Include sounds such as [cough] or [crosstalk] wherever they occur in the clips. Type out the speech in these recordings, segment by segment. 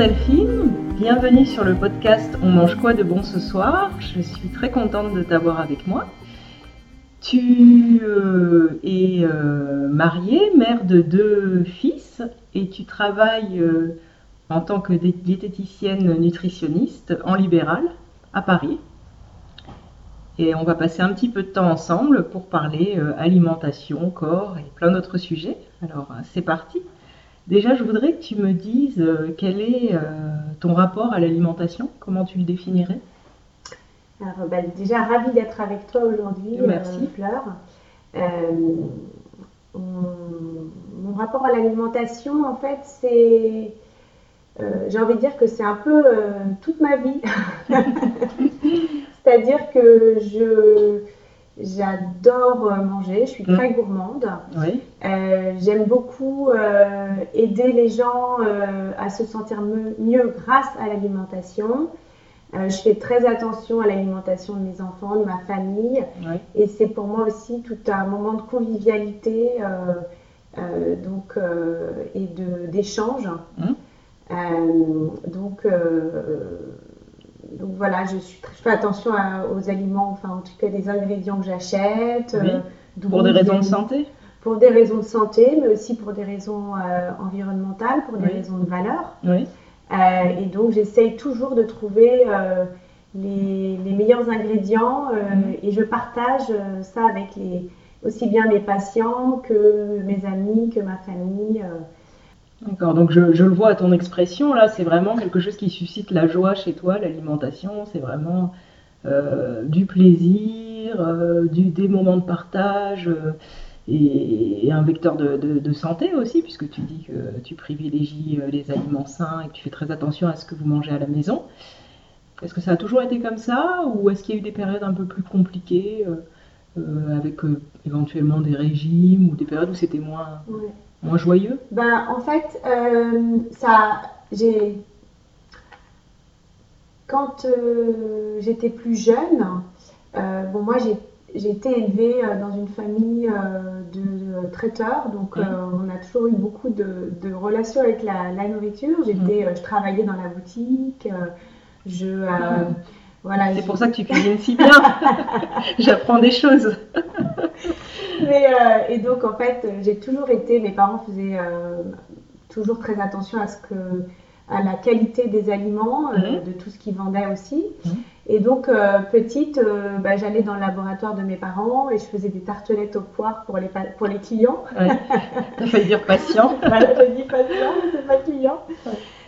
Delphine, bienvenue sur le podcast On mange quoi de bon ce soir Je suis très contente de t'avoir avec moi. Tu euh, es euh, mariée, mère de deux fils et tu travailles euh, en tant que diététicienne nutritionniste en libéral à Paris. Et on va passer un petit peu de temps ensemble pour parler alimentation, corps et plein d'autres sujets. Alors c'est parti. Déjà, je voudrais que tu me dises quel est ton rapport à l'alimentation, comment tu le définirais? Alors, bah, déjà, ravie d'être avec toi aujourd'hui, Merci. Euh, Fleur. Euh, mon, rapport à l'alimentation, en fait, c'est. Euh, j'ai envie de dire que c'est un peu toute ma vie. [laughs] C'est-à-dire que je. J'adore manger, je suis très mm. gourmande. Oui. J'aime beaucoup aider les gens à se sentir mieux grâce à l'alimentation. Euh, je fais très attention à l'alimentation de mes enfants, de ma famille. Et c'est pour moi aussi tout un moment de convivialité euh, euh, donc, et d'échange. Hum. donc, donc voilà, je, suis, je fais attention aux aliments, enfin en tout cas des ingrédients que j'achète. pour des raisons de santé? Pour des raisons de santé, mais aussi pour des raisons environnementales, pour des raisons de valeur. Oui. Euh, et donc j'essaye toujours de trouver euh, les, meilleurs ingrédients euh, mhm. et je partage ça avec les, aussi bien mes patients que mes amis, que ma famille. D'accord, donc je, le vois à ton expression, là, c'est vraiment quelque chose qui suscite la joie chez toi, l'alimentation, c'est vraiment du plaisir, du, des moments de partage et, un vecteur de, santé aussi, puisque tu dis que tu privilégies euh, les aliments sains et que tu fais très attention à ce que vous mangez à la maison. Est-ce que ça a toujours été comme ça ou est-ce qu'il y a eu des périodes un peu plus compliquées euh, euh, avec éventuellement des régimes ou des périodes où c'était moins, moins joyeux? Ben, En fait, ça, j'ai... quand j'étais plus jeune, bon, moi j'ai été élevée euh, dans une famille euh, de traiteurs, donc euh, on a toujours eu beaucoup de, relations avec la, nourriture. J'étais, je travaillais dans la boutique, je voilà. C'est pour ça que tu cuisines si [laughs] bien. J'apprends des choses. Mais, et donc en fait, j'ai toujours été. Mes parents faisaient toujours très attention à ce que à la qualité des aliments, mhm. de tout ce qu'ils vendaient aussi. Mhm. Et donc, euh, petite, euh, bah, j'allais dans le laboratoire de mes parents et je faisais des tartelettes aux poires pour les, pour les clients. Ouais. Failli dire patient. [laughs] voilà, j'ai dit patient, c'est pas client.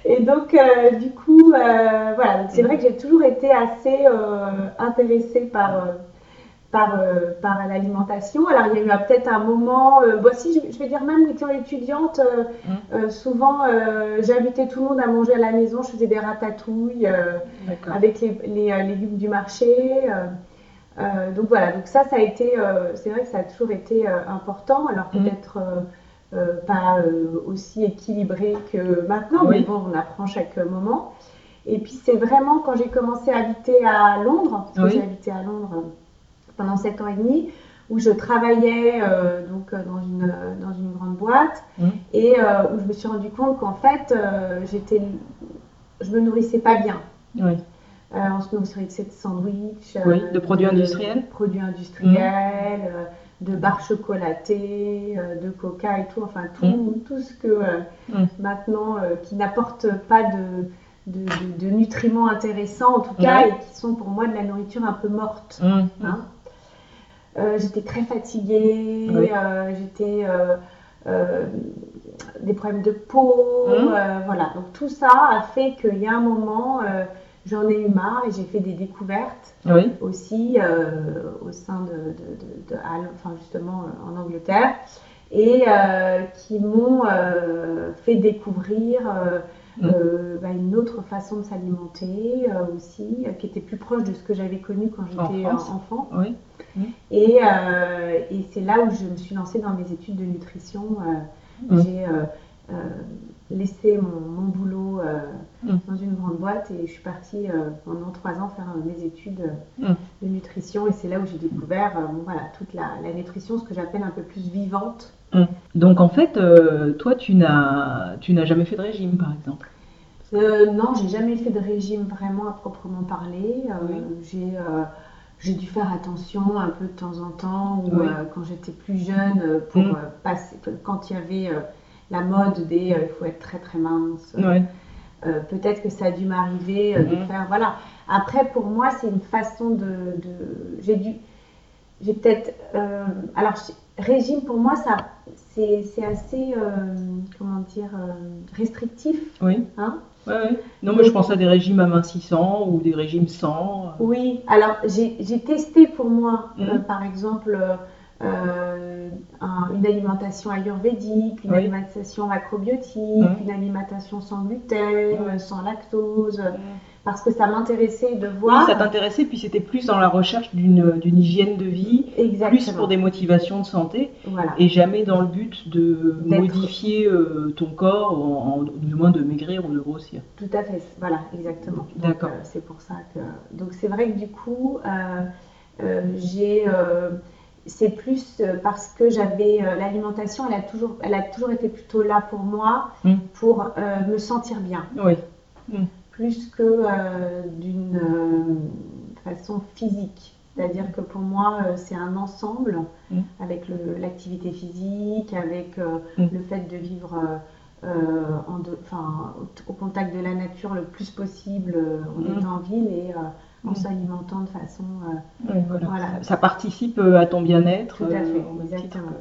Et donc, euh, du coup, voilà, c'est vrai que j'ai toujours été assez intéressée par par, euh, par l'alimentation. Alors il y a eu peut-être un moment, euh, voici, je, vais dire même étant étudiante, euh, mmh. souvent j'invitais tout le monde à manger à la maison, je faisais des ratatouilles avec les, les, légumes du marché. donc voilà, donc ça, ça a été, c'est vrai que ça a toujours été important. Alors mmh. peut-être pas aussi équilibré que maintenant, mais bon, on apprend chaque moment. Et puis c'est vraiment quand j'ai commencé à habiter à Londres, parce que j'ai habité à Londres pendant 7 ans et demi où je travaillais euh, donc euh, dans une, dans une grande boîte mmh. et euh, où je me suis rendu compte qu'en fait j'étais je me nourrissais pas bien. Oui. on se nourrissait de sandwich, de produits industriels, produits industriels, mmh. de barres chocolatées, de coca et tout, enfin tout, mmh. tout ce que maintenant qui n'apporte pas de, de, nutriments intéressants en tout cas et qui sont pour moi de la nourriture un peu morte. Hein. Euh, j'étais très fatiguée, euh, j'étais euh, des problèmes de peau, mmh. voilà. Donc tout ça a fait qu'il y a un moment, j'en ai eu marre et j'ai fait des découvertes aussi au sein de, de, enfin justement en Angleterre, et qui m'ont fait découvrir mmh. bah, une autre façon de s'alimenter aussi, qui était plus proche de ce que j'avais connu quand j'étais enfant. Oui. Mm. Et, euh, et c'est là où je me suis lancée dans mes études de nutrition. Euh, mm. J'ai euh, laissé mon, boulot mm. dans une grande boîte et je suis partie pendant trois ans faire mes études de nutrition. Et c'est là où j'ai découvert voilà, toute la, la, nutrition, ce que j'appelle un peu plus vivante. Donc en fait, toi, tu n'as jamais fait de régime, par exemple? Euh, non, j'ai jamais fait de régime vraiment à proprement parler. Euh, Oui. J'ai euh, j'ai dû faire attention un peu de temps en temps, ou Oui. euh, quand j'étais plus jeune, euh, pour Mm. euh, passer, quand il y avait euh, la mode des euh, il faut être très très mince. Ouais. Euh, Peut-être que ça a dû m'arriver euh, de Mhm. faire. Voilà. Après, pour moi, c'est une façon de. de- j'ai dû. J'ai peut-être. alors, régime, pour moi, ça, c'est c'est assez. comment dire Restrictif. Oui. Hein Ouais, ouais. Non, mais je pense à des régimes amincissants ou des régimes sans. Oui, alors j'ai j'ai testé pour moi, Mhm. par exemple, euh, un- une alimentation ayurvédique, une Oui. alimentation macrobiotique, une alimentation sans gluten, sans lactose, parce que ça m'intéressait de Oui, voir. ça t'intéressait, puis c'était plus dans la recherche d'une hygiène de vie, Exactement. plus pour des motivations de santé, Voilà. et jamais dans le but de modifier euh, ton corps, en, en- du moins de maigrir ou de grossir. Tout à fait, voilà, exactement. D'accord. euh, c'est pour ça que. Donc, c'est vrai que du coup, j'ai. C'est plus euh, parce que j'avais euh, l'alimentation, elle a toujours, elle a toujours été plutôt là pour moi, Mm. pour euh, me sentir bien, Oui, plus que euh, d'une euh, façon physique. C'est-à-dire que pour moi, c'est un ensemble Mm. avec l'activité physique, avec Mm. le fait de vivre en de- enfin, au, au contact de la nature le plus possible en Mm. étant en ville et en Mm. s'alimentant de façon. euh, oui, voilà. Voilà. Ça, ça participe euh, à ton bien-être. Tout à euh, fait, exactement.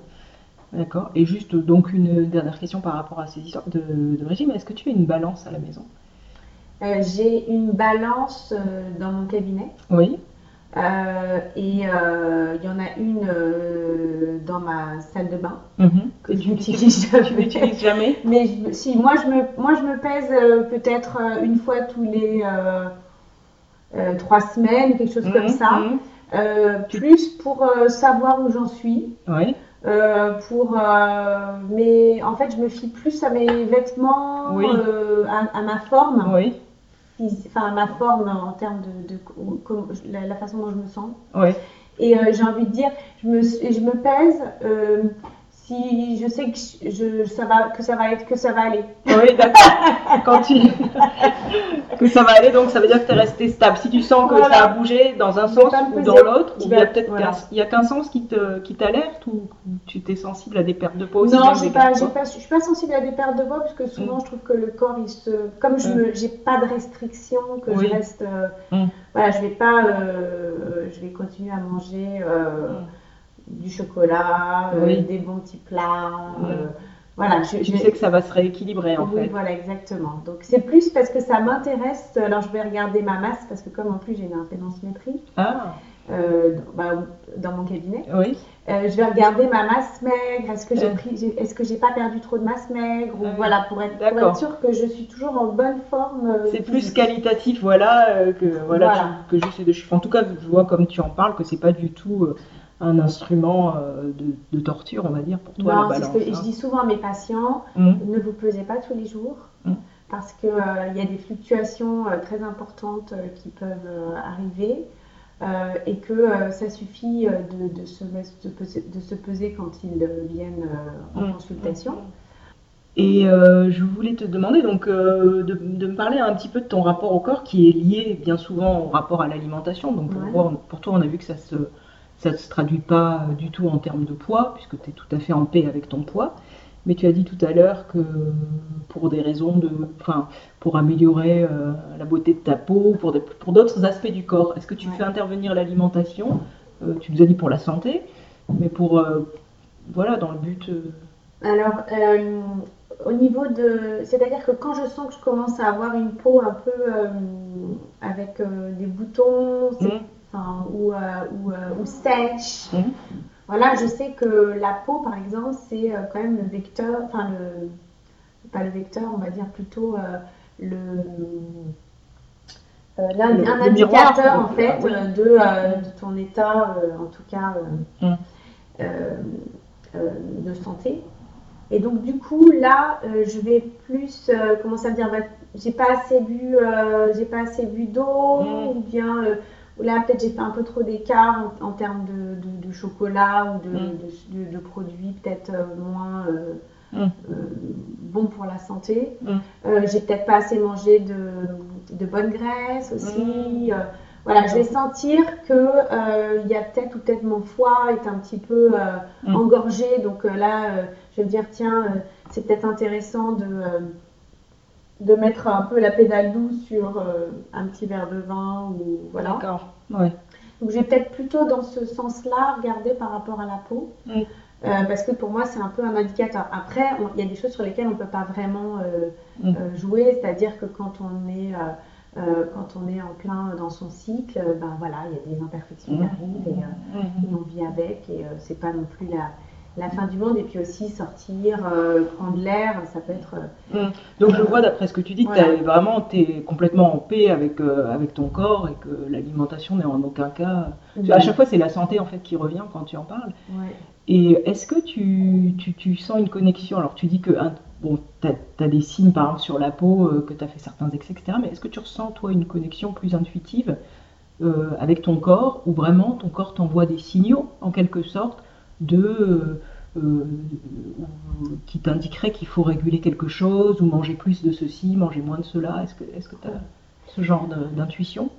D'accord. Et juste donc une dernière question par rapport à ces histoires de, de régime. Est-ce que tu as une balance à la maison? Euh, J'ai une balance euh, dans mon cabinet. Oui. euh, et il y en a une dans ma salle de bain Mhm. que tu n'utilise [laughs] Tu jamais. l'utilises jamais? Mais je- si, moi je me, moi, je me pèse peut-être une fois tous les trois semaines, quelque chose comme Mhm, ça. mhm. Euh, plus pour euh, savoir où j'en suis. Oui. euh, pour, euh, mais en fait, je me fie plus à mes vêtements, Oui. euh, à, à ma forme, Oui. enfin à ma forme en termes de, la, la façon dont je me sens. Et euh, j'ai envie de dire, je me, je me pèse euh, si je sais que, je, ça va, que, ça va être, que ça va aller. Oui, d'accord. [laughs] Quand tu... que ça va aller, donc ça veut dire que tu es resté stable. Si tu sens que Voilà. ça a bougé dans un Je sens ou dans l'autre, Je il y a peut-être voilà. il y a qu'un sens qui te qui t'alerte ou tu t'es sensible à des pertes de poids aussi non, des pas, pas, je suis pas sensible à des pertes de poids parce que souvent Mm. je trouve que le corps il se, comme je Mm. me, j'ai pas de restrictions, que Oui. je reste, euh, Mm. voilà, je vais pas, euh, je vais continuer à manger euh, Mm. Du chocolat, euh, Oui. des bons petits plats, Mm. euh, voilà, je, sais que ça va se rééquilibrer en oui, fait. voilà, exactement. Donc c'est plus parce que ça m'intéresse. Alors je vais regarder ma masse parce que comme en plus j'ai une impédance métrique Ah, euh, bah, dans mon cabinet, oui. je vais regarder ma masse maigre. Est-ce que j'ai pris, j'ai- est-ce que j'ai pas perdu trop de masse maigre ou Ah oui. voilà pour être, pour être sûr que je suis toujours en bonne forme. C'est plus qualitatif, voilà, que voilà, Voilà. tu- que. En tout cas, je vois comme tu en parles que c'est pas du tout un instrument euh, de, de torture, on va dire, pour toi Non, la c'est ce balance. que je hein. dis souvent à mes patients. Hum, Ne vous pesez pas tous les jours Mm. parce qu'il il y a des fluctuations euh, très importantes euh, qui peuvent euh, arriver euh, et que euh, ça suffit euh, de, de se de peser, de se peser quand ils euh, viennent euh, en Mm. consultation. Et euh, je voulais te demander donc euh, de, me parler un petit peu de ton rapport au corps qui est lié bien souvent au rapport à l'alimentation. Donc pour, Ouais. voir- pour toi, on a vu que ça se ça se traduit pas euh, du tout en termes de poids puisque tu es tout à fait en paix avec ton poids. Mais tu as dit tout à l'heure que pour des raisons de, enfin, pour améliorer euh, la beauté de ta peau, pour des- pour d'autres aspects du corps, est-ce que tu Ouais. fais intervenir l'alimentation? Euh, Tu nous as dit pour la santé, mais pour euh, voilà dans le but. Alors, au niveau de. C'est-à-dire que quand je sens que je commence à avoir une peau un peu avec des boutons c'est- hum, enfin, ou, euh, ou, euh, ou sèche, hum, Voilà, je sais que la peau, par exemple, c'est euh, quand même le vecteur, enfin le, pas le vecteur, on va dire plutôt le, euh, un indicateur miroir, en fait oui. de, euh, de ton état, euh, en tout cas Mm. euh, de santé. Et donc du coup là, je vais plus, euh, comment ça dire, bah, j'ai pas assez bu, j'ai pas assez bu d'eau, Mm. ou bien euh, là peut-être j'ai fait un peu trop d'écart en, termes de, chocolat ou de, mm. de produits peut-être moins mm. bons pour la santé. j'ai peut-être pas assez mangé de, bonnes graisses aussi. voilà, je vais sentir que il y a peut-être ou peut-être mon foie est un petit peu engorgé, donc là je vais me dire tiens c'est peut-être intéressant de de mettre un peu la pédale douce sur euh, un petit verre de vin ou voilà. D'accord. Ouais. Donc j'ai peut-être plutôt dans ce sens-là regardé par rapport à la peau. Euh, parce que pour moi, c'est un peu un indicateur. Après, il y a des choses sur lesquelles on ne peut pas vraiment euh, mm. jouer, c'est-à-dire que quand on est quand on est en plein dans son cycle, ben voilà, il y a des imperfections qui mm. arrivent et, mm. et, on vit avec et c'est pas non plus la, la fin du monde et puis aussi sortir, euh, prendre l'air, ça peut être. Euh, mmh. Donc je vois d'après ce que tu dis que tu vraiment es complètement en paix avec, euh, avec ton corps et que l'alimentation n'est en aucun cas. À chaque fois c'est la santé en fait qui revient quand tu en parles. Et est-ce que tu, tu, tu, sens une connexion? Alors tu dis que bon, tu as, des signes par exemple sur la peau, que tu as fait certains excès, etc. Mais est-ce que tu ressens toi une connexion plus intuitive avec ton corps ou vraiment ton corps t'envoie des signaux en quelque sorte de euh, euh, qui t'indiquerait qu'il faut réguler quelque chose ou manger plus de ceci, manger moins de cela. Est-ce que tu est as ce genre d'intuition?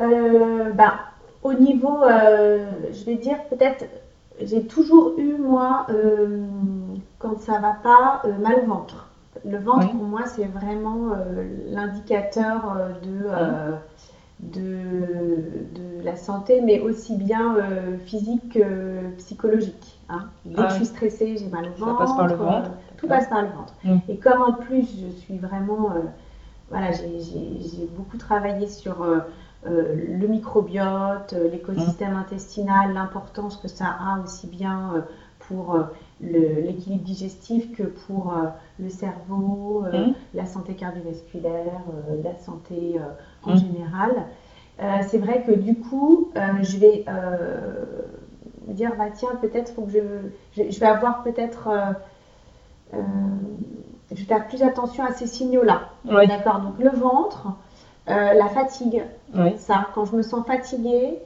Euh, bah, Au niveau, je vais dire peut-être, j'ai toujours eu, moi, quand ça va pas, mal au ventre. Le ventre, pour moi, c'est vraiment l'indicateur de de, de, la santé, mais aussi bien euh, physique que psychologique. Hein. Dès que je suis stressée, j'ai mal au ventre. Ça passe par le ventre. Euh, tout passe par le ventre. Mm. Et comme en plus, je suis vraiment. Euh, voilà, j'ai beaucoup travaillé sur le microbiote, l'écosystème mm. intestinal, l'importance que ça a aussi bien pour l'équilibre digestif que pour le cerveau, mm. la santé cardiovasculaire, la santé en mmh. général. Euh, c'est vrai que du coup, euh, je vais euh, dire, bah tiens, peut-être faut que je, je, vais avoir peut-être, je vais faire plus attention à ces signaux-là. D'accord? Donc le ventre, la fatigue, ça. Quand je me sens fatiguée,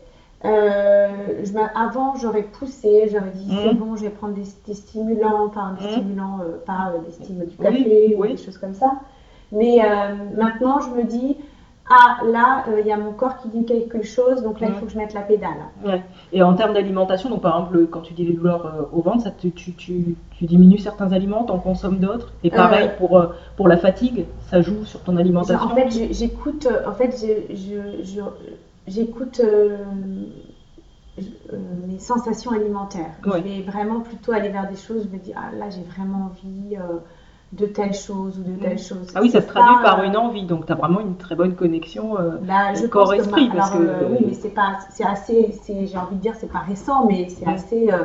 je avant, j'aurais poussé, j'aurais dit c'est mmh. bon, je vais prendre des, stimulants, pas des mmh. stimulants, pas des stimulants du café ou des choses comme ça. Mais maintenant, je me dis ah là, euh, il y a mon corps qui dit quelque chose, donc là, il faut que je mette la pédale. Et en termes d'alimentation, donc par exemple, quand tu dis les douleurs euh, au ventre, ça tu, tu, diminues certains aliments, en consommes d'autres? Et pareil euh, pour, pour la fatigue, ça joue sur ton alimentation. En fait, j'écoute, en fait, j'écoute mes sensations alimentaires. Je vais vraiment plutôt aller vers des choses, je me dis, ah là, j'ai vraiment envie de telle chose ou de telle mm. chose. Ah oui, ça se traduit par une envie, donc tu as vraiment une très bonne connexion euh, bah, corps-esprit. Que, euh, oui, mais c'est pas, c'est assez, j'ai envie de dire, c'est pas récent, mais c'est mm. assez. Euh,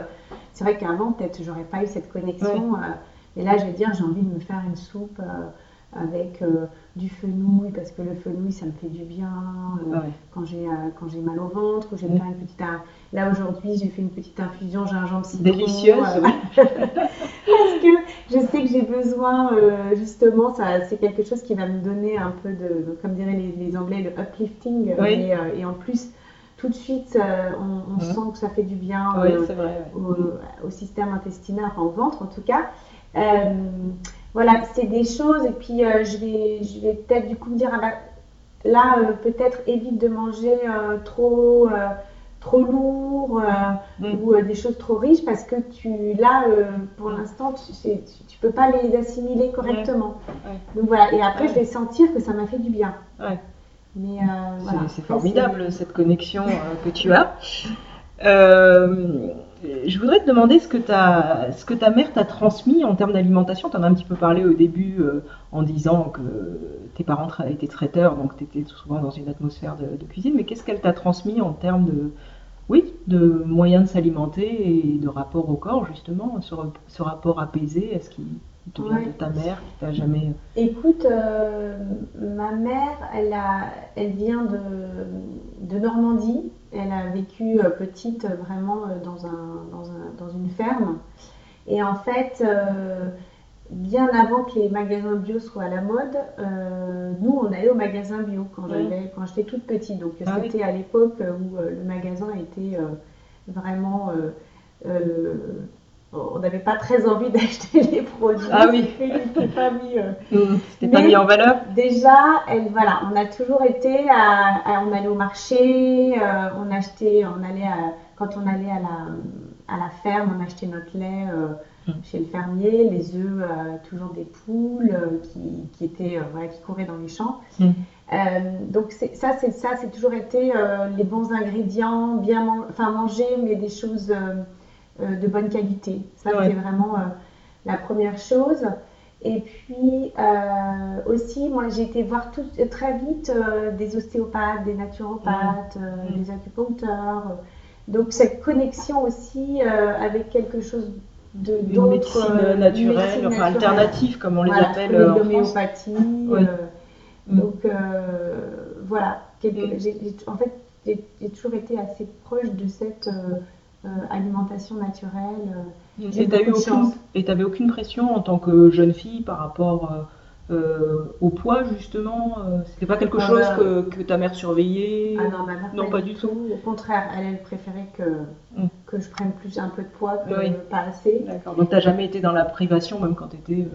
c'est vrai qu'avant, peut-être, j'aurais pas eu cette connexion. et là, je vais dire, j'ai envie de me faire une soupe avec du fenouil parce que le fenouil ça me fait du bien euh, quand j'ai euh, quand j'ai mal au ventre ou j'ai mm. une petite là aujourd'hui j'ai fait une petite infusion gingembre citron. Délicieuse euh, [laughs] parce que je sais que j'ai besoin justement ça c'est quelque chose qui va me donner un peu de comme diraient les, anglais le uplifting. Et, en plus tout de suite, on, mm. sent que ça fait du bien au, système intestinal, enfin au ventre en tout cas voilà, c'est des choses. Et puis, euh, je vais, je vais peut-être du coup me dire, ah bah, là, euh, peut-être évite de manger euh, trop, trop lourd mm. ou des choses trop riches parce que tu, là, pour l'instant, tu, tu, peux pas les assimiler correctement. Donc voilà. Et après, je vais sentir que ça m'a fait du bien. Mais voilà. C'est formidable cette connexion que tu as. Euh, je voudrais te demander ce que ta, ce que ta mère t'a transmis en termes d'alimentation. Tu en as un petit peu parlé au début euh, en disant que tes parents étaient traiteurs, donc tu étais souvent dans une atmosphère de, cuisine. Mais qu'est-ce qu'elle t'a transmis en termes de, oui, de moyens de s'alimenter et de rapport au corps, justement, ce, ce rapport apaisé Est-ce qu'il te vient de ta mère qui t'a jamais. Écoute, euh, ma mère, elle, a, elle vient de, de Normandie. Elle a vécu euh, petite euh, vraiment euh, dans, un, dans, un, dans, une ferme. Et en fait, bien avant que les magasins bio soient à la mode, euh, nous, on allait au magasin bio quand j'avais, quand j'étais toute petite. Donc, Ah c'était à l'époque où le magasin était vraiment. On n'avait pas très envie [laughs] d'acheter les produits. Ah oui. C'était pas mis, euh, [laughs] Mmh, C'était pas Mais- mis en valeur Déjà, elle, voilà, on a toujours été à, à- on allait au marché, euh, on achetait, on allait à- quand on allait à la, à la ferme, on achetait notre lait euh, Mm. chez le fermier, les œufs, toujours des poules qui, qui étaient, voilà, qui couraient dans les champs. Euh, donc ça, c'est ça, c'est toujours été les bons ingrédients, bien, man- enfin manger, mais des choses de bonne qualité. Ça, Ouais. c'est vraiment euh, la première chose. Et puis euh, aussi, moi j'ai été voir tout, très vite euh, des ostéopathes, des naturopathes, euh, Mm. des acupuncteurs. Donc cette connexion aussi euh, avec quelque chose de d'autre, médecine euh, naturelle, médecine enfin naturelle. alternative comme on les Voilà, appelle comme euh, en France. l'homéopathie. Euh, Mm. Donc euh, voilà, Quelque- Mm. j'ai- j'ai- en fait j'ai j'ai toujours été assez proche de cette euh, euh, alimentation naturelle. euh, Et de aucune, chance. et t'avais aucune pression en tant que jeune fille par rapport euh, euh, au poids justement euh, C'était pas quelque Ah chose que, que ta mère surveillait? Ah non, ma mère, Non, pas du tout. Au contraire, elle, elle préférait que, Mm. que je prenne plus un peu de poids que Oui. pas assez. D'accord. Donc t'as jamais été dans la privation même quand t'étais euh, Ouais,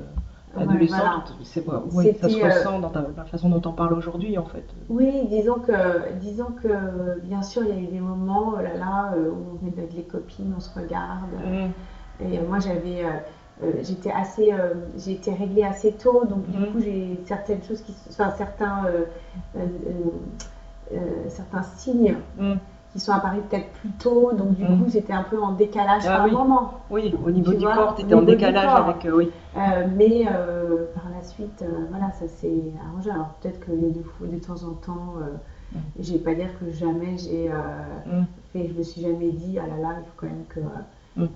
adolescente voilà. C'est ouais, ouais, ça se euh, ressent dans, ta- dans la façon dont on parle aujourd'hui en fait. Oui, disons que, disons que bien sûr, il y a eu des moments oh là, là, euh, où on venait avec les copines, on se regarde. Mm. Et euh, moi, j'avais, euh, j'étais assez, euh, j'ai été réglée assez tôt, donc du Mhm. coup, j'ai certaines choses qui, se- enfin certains, euh, euh, euh, euh, certains signes Mm. Qui sont apparus peut-être plus tôt, donc du Mhm. coup, j'étais un peu en décalage Ah par oui. moment. Oui, au niveau Tu du vois, corps, au t'étais en décalage avec. euh, oui. Euh, mais euh, par la suite, euh, voilà, ça s'est arrangé. Alors peut-être que de, fois- de temps en temps, Mhm. je vais pas dire que jamais j'ai Mm. fait, je me suis jamais dit, ah là là, il faut quand même que, Mm.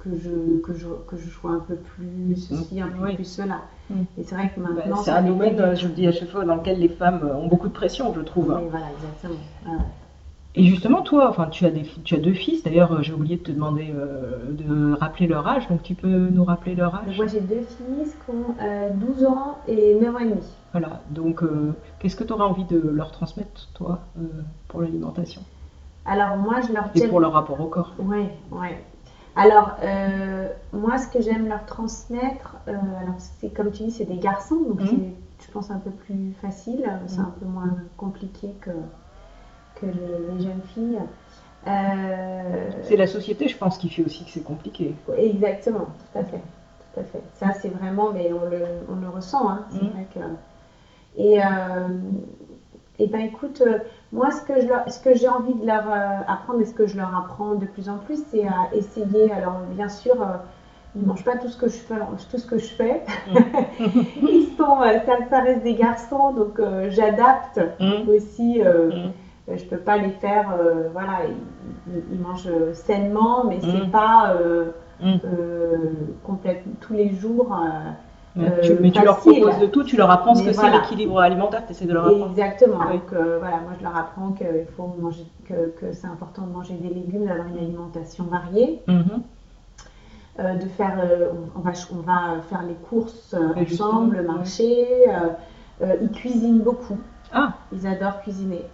que, je, que, je, que je sois un peu plus ceci, un peu Mm. Oui. plus cela. Mm. Et c'est vrai que Bah, maintenant, c'est un domaine, je le dis à chaque fois, dans lequel les femmes ont beaucoup de pression, je trouve. hein. Oui, voilà, exactement. Ouais. Et justement, toi, enfin, tu as des, fi- tu as deux fils. D'ailleurs, euh, j'ai oublié de te demander euh, de rappeler leur âge. Donc, tu peux nous rappeler leur âge? moi, j'ai deux filles qui ont euh, 12 ans et 9 ans et demi. Voilà. Donc, euh, qu'est-ce que tu auras envie de leur transmettre, toi, euh, pour l'alimentation? Alors moi, je leur et pour leur rapport au corps Ouais, ouais. Alors, euh, moi, ce que j'aime leur transmettre, euh, alors c'est comme tu dis, c'est des garçons, donc Mhm. c'est, je pense, un peu plus facile, c'est Mhm. un peu moins compliqué que, que les, les jeunes filles. Euh, C'est la société, je pense, qui fait aussi que c'est compliqué. Exactement, tout à fait, tout à fait. Ça, c'est vraiment, mais on le, on le ressent, hein, c'est Mhm. vrai que. Et, euh, et ben écoute, euh, moi, ce que, je leur- ce que j'ai envie de leur euh, apprendre et ce que je leur apprends de plus en plus, c'est à essayer. Alors, bien sûr, ils ne mangent pas tout ce que je fais. Tout ce que je fais. [laughs] ils sont, ça, ça reste des garçons, donc euh, j'adapte Hum, aussi. Euh, Je peux pas les faire, euh, voilà, ils, mangent euh, sainement, mais c'est Mhm. pas euh, complètement tous les jours. tu- mais tu leur proposes de tout, tu leur apprends ce que voilà. c'est l'équilibre alimentaire, tu essaies de leur apprendre. exactement. Oui. Donc voilà, moi je leur apprends qu'il faut manger, que, que c'est important de manger des légumes, d'avoir une alimentation variée, Mhm. euh, de faire, on, on va, on va faire les courses ensemble, euh, euh, ils cuisinent beaucoup. Ah, Ils adorent cuisiner.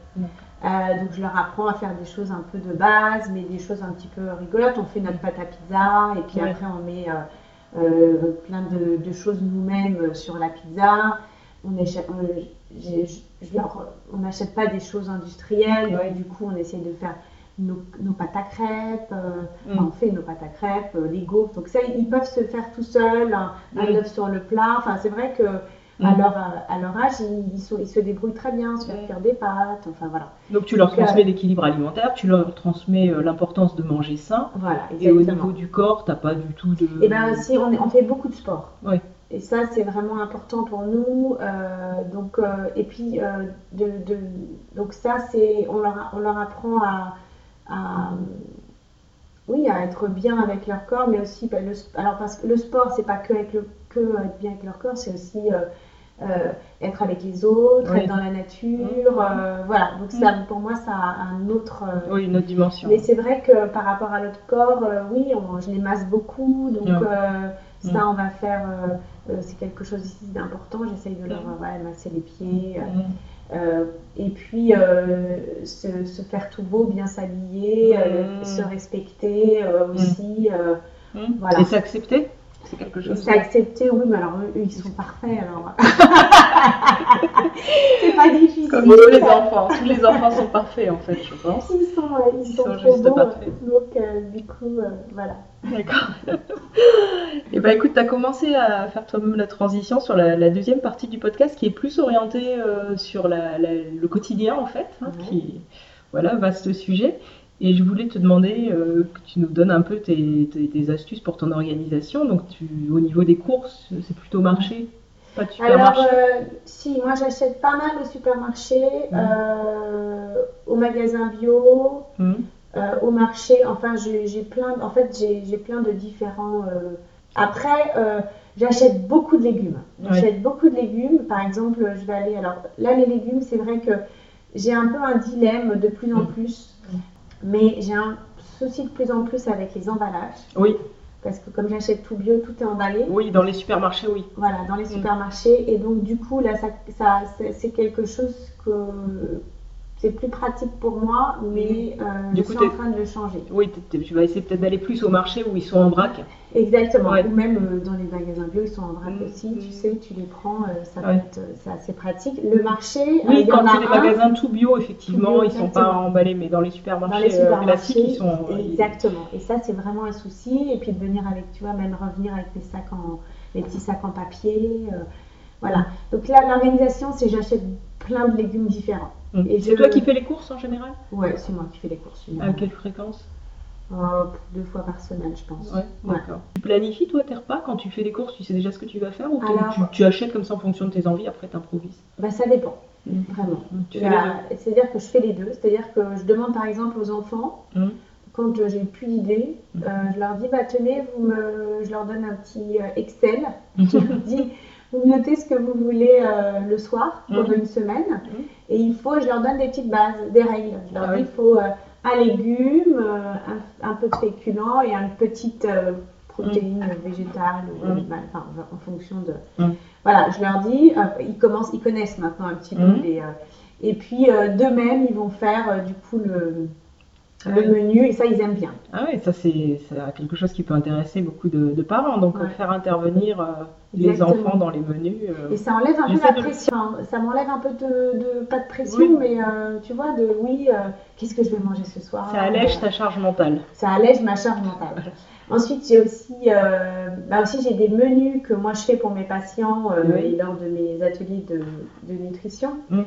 Euh, donc je leur apprends à faire des choses un peu de base, mais des choses un petit peu rigolotes. On fait notre pâte à pizza et puis Ouais. après on met euh, euh, plein de, de choses nous-mêmes sur la pizza. On n'achète pas des choses industrielles, Ouais. du coup on essaie de faire nos, nos pâtes à crêpes, Mm. enfin, on fait nos pâtes à crêpes, les gaufres. Donc ça, ils peuvent se faire tout seuls, un, un Mm. œuf sur le plat. Enfin c'est vrai que Mm. à, leur, à leur âge, ils, ils sont- ils se débrouillent très bien sur Ouais. faire des pâtes. Enfin voilà. donc tu leur Donc, euh, transmets l'équilibre alimentaire, tu leur transmets euh, l'importance de manger sain. Voilà, Et au niveau du corps, t'as pas du tout de. Et bien aussi, on, est- on fait beaucoup de sport. Et ça, c'est vraiment important pour nous. euh, donc, euh, et puis, euh, de, de- donc ça, c'est, on leur, on leur apprend à, à, oui, à être bien avec leur corps, mais aussi, bah, le, alors parce que le sport, c'est pas que, avec le, que être bien avec leur corps, c'est aussi euh, être avec les autres, Oui. être dans la nature. euh, voilà, donc ça, pour moi, ça a un autre. euh, Oui, une autre dimension. mais c'est vrai que par rapport à notre corps, oui, on- je les masse beaucoup. Donc, ça, Mm. on va faire. c'est quelque chose ici d'important. J'essaye de leur Mm. masser les pieds. et puis, se, se faire tout beau, bien s'habiller, Mm. se respecter aussi. Voilà. Et c'est accepté C'est quelque chose. c'est accepté, oui, mais alors eux, ils sont parfaits. Alors, [laughs] c'est pas difficile. Comme tous les enfants. Tous les enfants sont parfaits en fait, je pense. Ils sont, euh, ils Ils sont sont trop juste beaux. parfaits. Donc, euh, du coup, euh, voilà. D'accord. [laughs] Et bah écoute, tu as commencé à faire toi-même la transition sur la, la deuxième partie du podcast qui est plus orientée euh, sur la- la- le quotidien en fait, hein, Ouais. qui voilà, vaste sujet. Et je voulais te demander euh, que tu nous donnes un peu tes, tes- tes astuces pour ton organisation. Donc tu, au niveau des courses, c'est plutôt marché, pas de Alors, supermarché. euh, si, moi j'achète pas mal au supermarché, Mhm. euh, au magasin bio, euh, au marché. Enfin, j'ai plein, en fait, j'ai plein de différents. Après, j'achète beaucoup de légumes. Ouais. J'achète beaucoup de légumes. Par exemple, je vais aller. Alors là, les légumes, c'est vrai que j'ai un peu un dilemme de plus en Mhm. plus, mais j'ai un souci de plus en plus avec les emballages. Oui, Parce que comme j'achète tout bio, tout est emballé. oui, dans les supermarchés, oui. Voilà, dans les Mm. supermarchés. Et donc, du coup, là, ça, c'est quelque chose que c'est plus pratique pour moi, mais euh, Du je coup, suis en train de le changer. Oui, tu vas essayer peut-être d'aller plus au marché où ils sont en vrac. Exactement. Ouais. Ou même euh, dans les magasins bio, ils sont en vrac Mm. aussi. Tu sais, tu les prends, euh, ça Ouais. euh, c'est assez pratique. Le marché, Oui, il y en quand a c'est des magasins tout bio, effectivement, Tout bio, ils sont pas emballés, mais dans les Dans supermarchés, les euh, supermarchés, classiques, ils sont. exactement. Et ça, c'est vraiment un souci. Et puis de venir avec, tu vois, même revenir avec les sacs en, les petits sacs en papier. euh, voilà. Donc là, l'organisation, c'est j'achète plein de légumes différents. Mm. Et C'est je- toi qui fais les courses en général? Ouais, c'est moi qui fais les courses. À quelle fréquence? Euh, deux fois par semaine, je pense. Ouais. Tu planifies toi tes repas quand tu fais les courses, tu sais déjà ce que tu vas faire ou tu- Alors- tu, tu achètes comme ça en fonction de tes envies, après t'improvises? Bah, ça dépend, Mm. vraiment. Tu deux? C'est-à-dire que je fais les deux. C'est-à-dire que je demande par exemple aux enfants, quand euh, j'ai plus d'idées, euh, je leur dis bah, tenez, vous me... je leur donne un petit Excel. [laughs] Je leur dis vous notez ce que vous voulez euh, le soir pour Mm. une semaine. Et il faut, je leur donne des petites bases, des règles. Je leur Ah dis oui. il faut euh, un légume, euh, un, un peu de féculent et une petite protéine végétale ou animale, enfin, en fonction de. Voilà, je leur dis, ils commencent, ils connaissent maintenant un petit peu les. et puis euh, d'eux-mêmes, ils vont faire du coup le, Ah le oui. menu et ça, ils aiment bien. Ah oui, ça c'est quelque chose qui peut intéresser beaucoup de, de parents, donc Ouais. faire intervenir euh, les enfants dans les menus. euh, Et ça enlève un peu la de pression. hein. Ça m'enlève un peu de, de- pas de pression, Oui. mais euh, tu vois, de oui, qu'est-ce que je vais manger ce soir? Ça allège ta charge mentale. ça allège ma charge mentale. [laughs] Ensuite, j'ai aussi, bah aussi j'ai des menus que moi je fais pour mes patients Oui. et lors de mes ateliers de, de nutrition, Mm.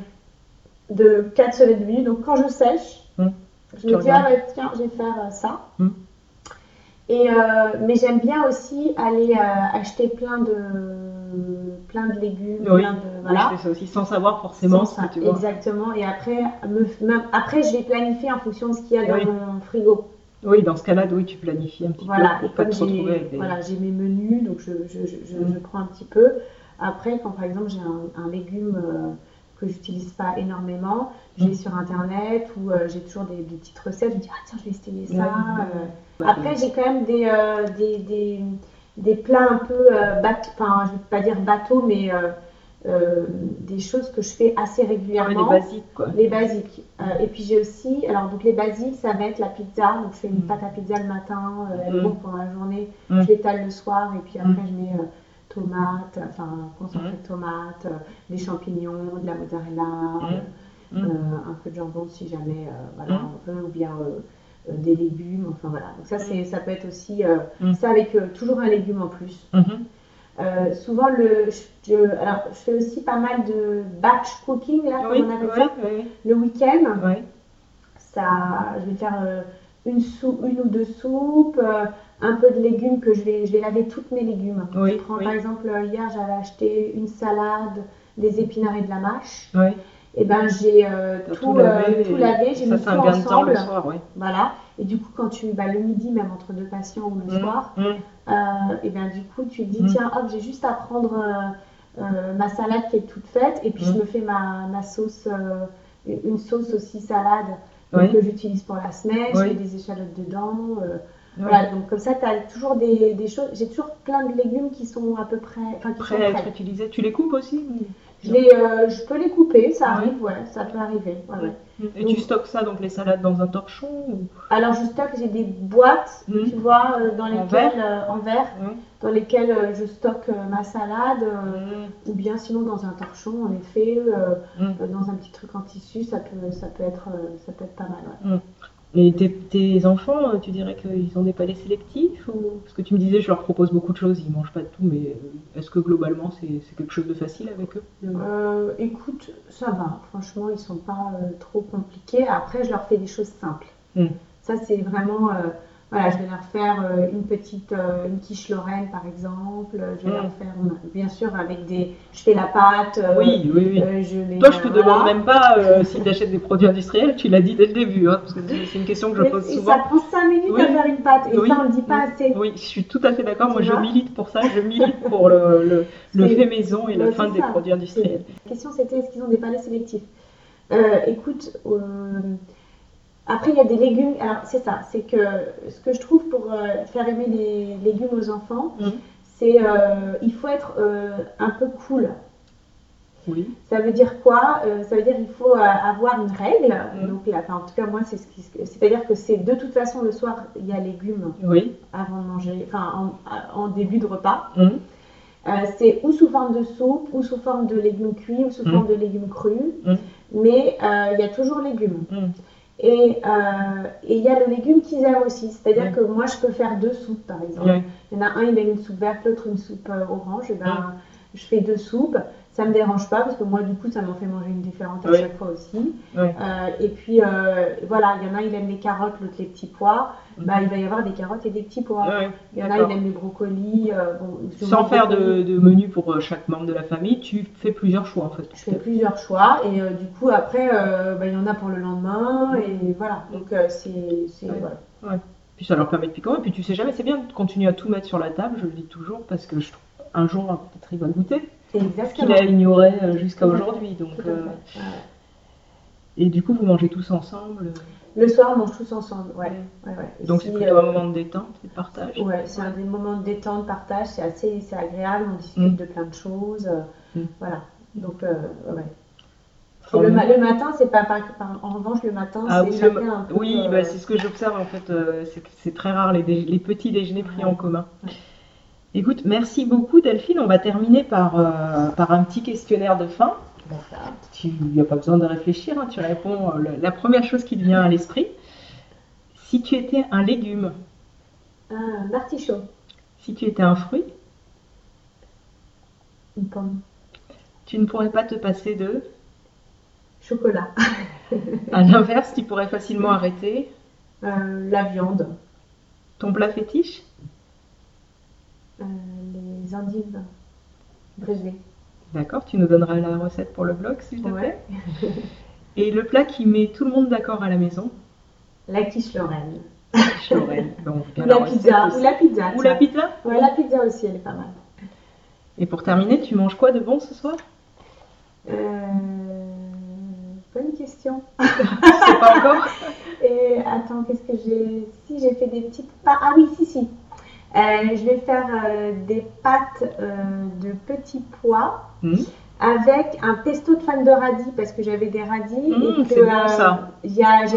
de 4 semaines de menus. Donc quand je sèche. Je me dis ah bah, tiens, je vais faire euh, ça. Mm. Et euh, mais j'aime bien aussi aller euh, acheter plein de plein de légumes, Oui. plein de Oui, je fais ça aussi sans savoir forcément Sans ce ça, que tu vois. Exactement. Et après, me- même- après, je vais planifier en fonction de ce qu'il y a dans Oui. mon frigo. Oui, dans ce cas-là, oui, tu planifies un petit Voilà, peu et pour pas comme te retrouver j'ai avec des... voilà, j'ai mes menus, donc je, je, je, je- Mm. je prends un petit peu. Après, quand par exemple j'ai un, un légume euh, que j'utilise pas énormément, je vais Mm. sur internet ou euh, j'ai toujours des, des petites recettes, je me dis ah tiens je vais essayer ça. Ouais. euh. Après j'ai quand même des, euh, des, des, des plats un peu bateau, enfin je vais pas dire bateau, mais des choses que je fais assez Ouais, régulièrement. les basiques, quoi. Les basiques. Et puis j'ai aussi, alors donc les basiques, ça va être la pizza. Donc je fais une Mm. pâte à pizza le matin, elle est Mm. bonne pendant la journée. Mm. Je l'étale le soir et puis après Mm. je mets tomates, enfin concentré de tomates, des champignons, de la mozzarella, Mm. euh, euh, un peu de jambon si jamais euh, voilà, Mm. on veut, ou bien des légumes. Enfin voilà. Donc ça c'est, ça peut être aussi ça avec toujours un légume en plus. Euh, souvent le, je, alors je fais aussi pas mal de batch cooking là, Oui, comme on appelle ça, le week-end. Ça, je vais faire euh, une, soupe, une ou deux soupes, euh, un peu de légumes que je vais, je vais laver toutes mes légumes. Oui, je prends oui. par exemple euh, hier j'avais acheté une salade, des épinards et de la mâche. oui. Et ben j'ai euh, tout, euh, tout lavé, j'ai ça mis tout de temps ensemble. le soir, oui. Voilà. Et du coup quand tu, bah, le midi même entre deux patients ou le soir, Mm. euh, et bien du coup tu te dis Mm. tiens hop j'ai juste à prendre euh, euh, ma salade qui est toute faite et puis je me fais ma, ma sauce, euh, une sauce aussi salade que j'utilise pour la semaine. Je mets des échalotes dedans. Euh, Ouais. Voilà, donc comme ça, tu as toujours des, des choses. J'ai toujours plein de légumes qui sont à peu près. Enfin, qui sont à prêts. être utilisé. Tu les coupes aussi Je, les, euh, je peux les couper, ça Ouais. arrive, ouais, ça peut arriver. ouais, ouais. Et tu stockes ça, donc les salades, dans un torchon ou... Alors je stocke, j'ai des boîtes, Mm. tu vois, euh, dans lesquelles, verre euh, en verre, Ouais. dans lesquelles euh, je stocke euh, ma salade, euh, ou bien sinon dans un torchon, en effet, euh, Mm. euh, dans un petit truc en tissu, ça peut, ça peut, être, euh, ça peut être pas mal. Et tes, tes enfants, euh, tu dirais qu'ils ont des palais sélectifs ou... Parce que tu me disais, je leur propose beaucoup de choses, ils mangent pas de tout, mais euh, est-ce que globalement c'est quelque chose de facile avec eux Euh, écoute, ça va, franchement, ils sont pas euh, trop compliqués. Après, je leur fais des choses simples. Mm. Ça, c'est vraiment. euh, voilà, je vais leur faire euh, une petite euh, une quiche Lorraine, par exemple. Je vais Mm. leur faire, bien sûr, avec des. Je fais la pâte. euh, Oui, oui, oui. euh, je les, Toi, je te euh, voilà. demande même pas euh, si tu achètes des produits industriels, tu l'as dit dès le début, hein, parce que c'est une question que je pose et souvent. ça prend 5 minutes Oui. à faire une pâte, et Oui. ça, on ne dit pas assez. Oui, je suis tout à fait d'accord. Moi, je milite pour ça. Je milite pour le, le, le fait maison et la fin des produits industriels. La question c'était est-ce qu'ils ont des palais sélectifs? Euh, Écoute, euh, après il y a des légumes. Alors c'est ça, c'est que ce que je trouve pour euh, faire aimer les légumes aux enfants, Mhm. c'est euh, il faut être euh, un peu cool. Oui. Ça veut dire quoi? Euh, Ça veut dire qu'il faut avoir une règle. Mhm. Donc là, enfin, en tout cas moi c'est ce qui, c'est-à-dire que c'est de toute façon le soir il y a légumes Oui. avant de manger, enfin en, en début de repas. Euh, c'est ou sous forme de soupe, ou sous forme de légumes cuits, ou sous Mm. forme de légumes crus, Mm. mais euh, il y a toujours légumes. Mhm. Et euh, et il y a le légume qu'ils aiment aussi, c'est-à-dire que moi je peux faire deux soupes par exemple. Il y en a un, il aime une soupe verte, l'autre une soupe euh, orange, et ben. Je fais deux soupes. Ça me dérange pas parce que moi du coup ça m'en fait manger une différente à Oui. chaque fois aussi. Oui. Euh, et puis euh, voilà, il y en a il aime les carottes, l'autre les petits pois. Mm. Bah, il va y avoir des carottes et des petits pois. Oui. Il y en a il aime les brocolis. euh, bon, Sans faire de, de menu pour chaque membre de la famille, tu fais plusieurs choix en fait. Je fais plusieurs choix et du coup après bah, il y en a pour le lendemain et voilà donc c'est Ouais. voilà. Puis ça leur permet de picorer. Et puis tu sais jamais, c'est bien de continuer à tout mettre sur la table, je le dis toujours, parce que je trouve un jour peut-être il va goûter ce qu'il exactement a ignoré euh, jusqu'à aujourd'hui. Donc, euh, et du coup, vous mangez tous ensemble. euh, Le soir on mange tous ensemble ouais, ouais, ouais. Donc Si, c'est plutôt euh, un moment de détente et de partage. Ouais, c'est un des moments de détente, partage, c'est assez c'est agréable, on discute Mm. de plein de choses, Mm. voilà. Donc euh, ouais. Le, oui. ma- le matin, c'est pas, par- par- en revanche le matin, Ah c'est oui, un peu. Oui, euh, bah, c'est ce que j'observe en fait. euh, c'est très rare les, petits déjeuners pris Ouais. en commun. Ouais. Écoute, merci beaucoup Delphine. On va terminer par, euh, par un petit questionnaire de fin. Il n'y a pas besoin de réfléchir, hein, tu réponds euh, la, la première chose qui te vient à l'esprit. Si tu étais un légume, Un artichaut, si tu étais un fruit, une pomme, tu ne pourrais pas te passer de. chocolat, À l'inverse, tu pourrais facilement [laughs] arrêter Euh, la viande, ton plat fétiche. Euh, les endives brisées. D'accord, tu nous donneras la recette pour le blog, s'il te plaît. Ouais. [laughs] Et le plat qui met tout le monde d'accord à la maison, La quiche Lorraine. Donc, bien la recette pizza. Ou la pizza. Ou la pizza? Ouais, la pizza aussi, elle est pas mal. Et pour terminer, tu manges quoi de bon ce soir? Euh, bonne question. [laughs] Je sais pas encore. Et attends, qu'est-ce que j'ai? Si, j'ai fait des petites. Ah oui, si, si. Euh, je vais faire euh, des pâtes euh, de petits pois Mhm. avec un pesto de fans de radis parce que j'avais des radis Mhm, et que j'ai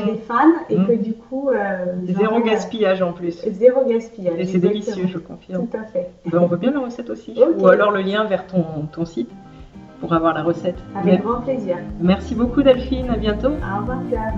Mhm. des fans et Mhm. que du coup euh, Zéro gaspillage en plus. Zéro gaspillage. Et c'est délicieux, je confirme. Tout à fait. Ben, on veut bien la recette aussi. [laughs] Ou alors le lien vers ton, ton site pour avoir la recette. Avec Mais- grand plaisir. Merci beaucoup Delphine, à bientôt. Au revoir, Claire.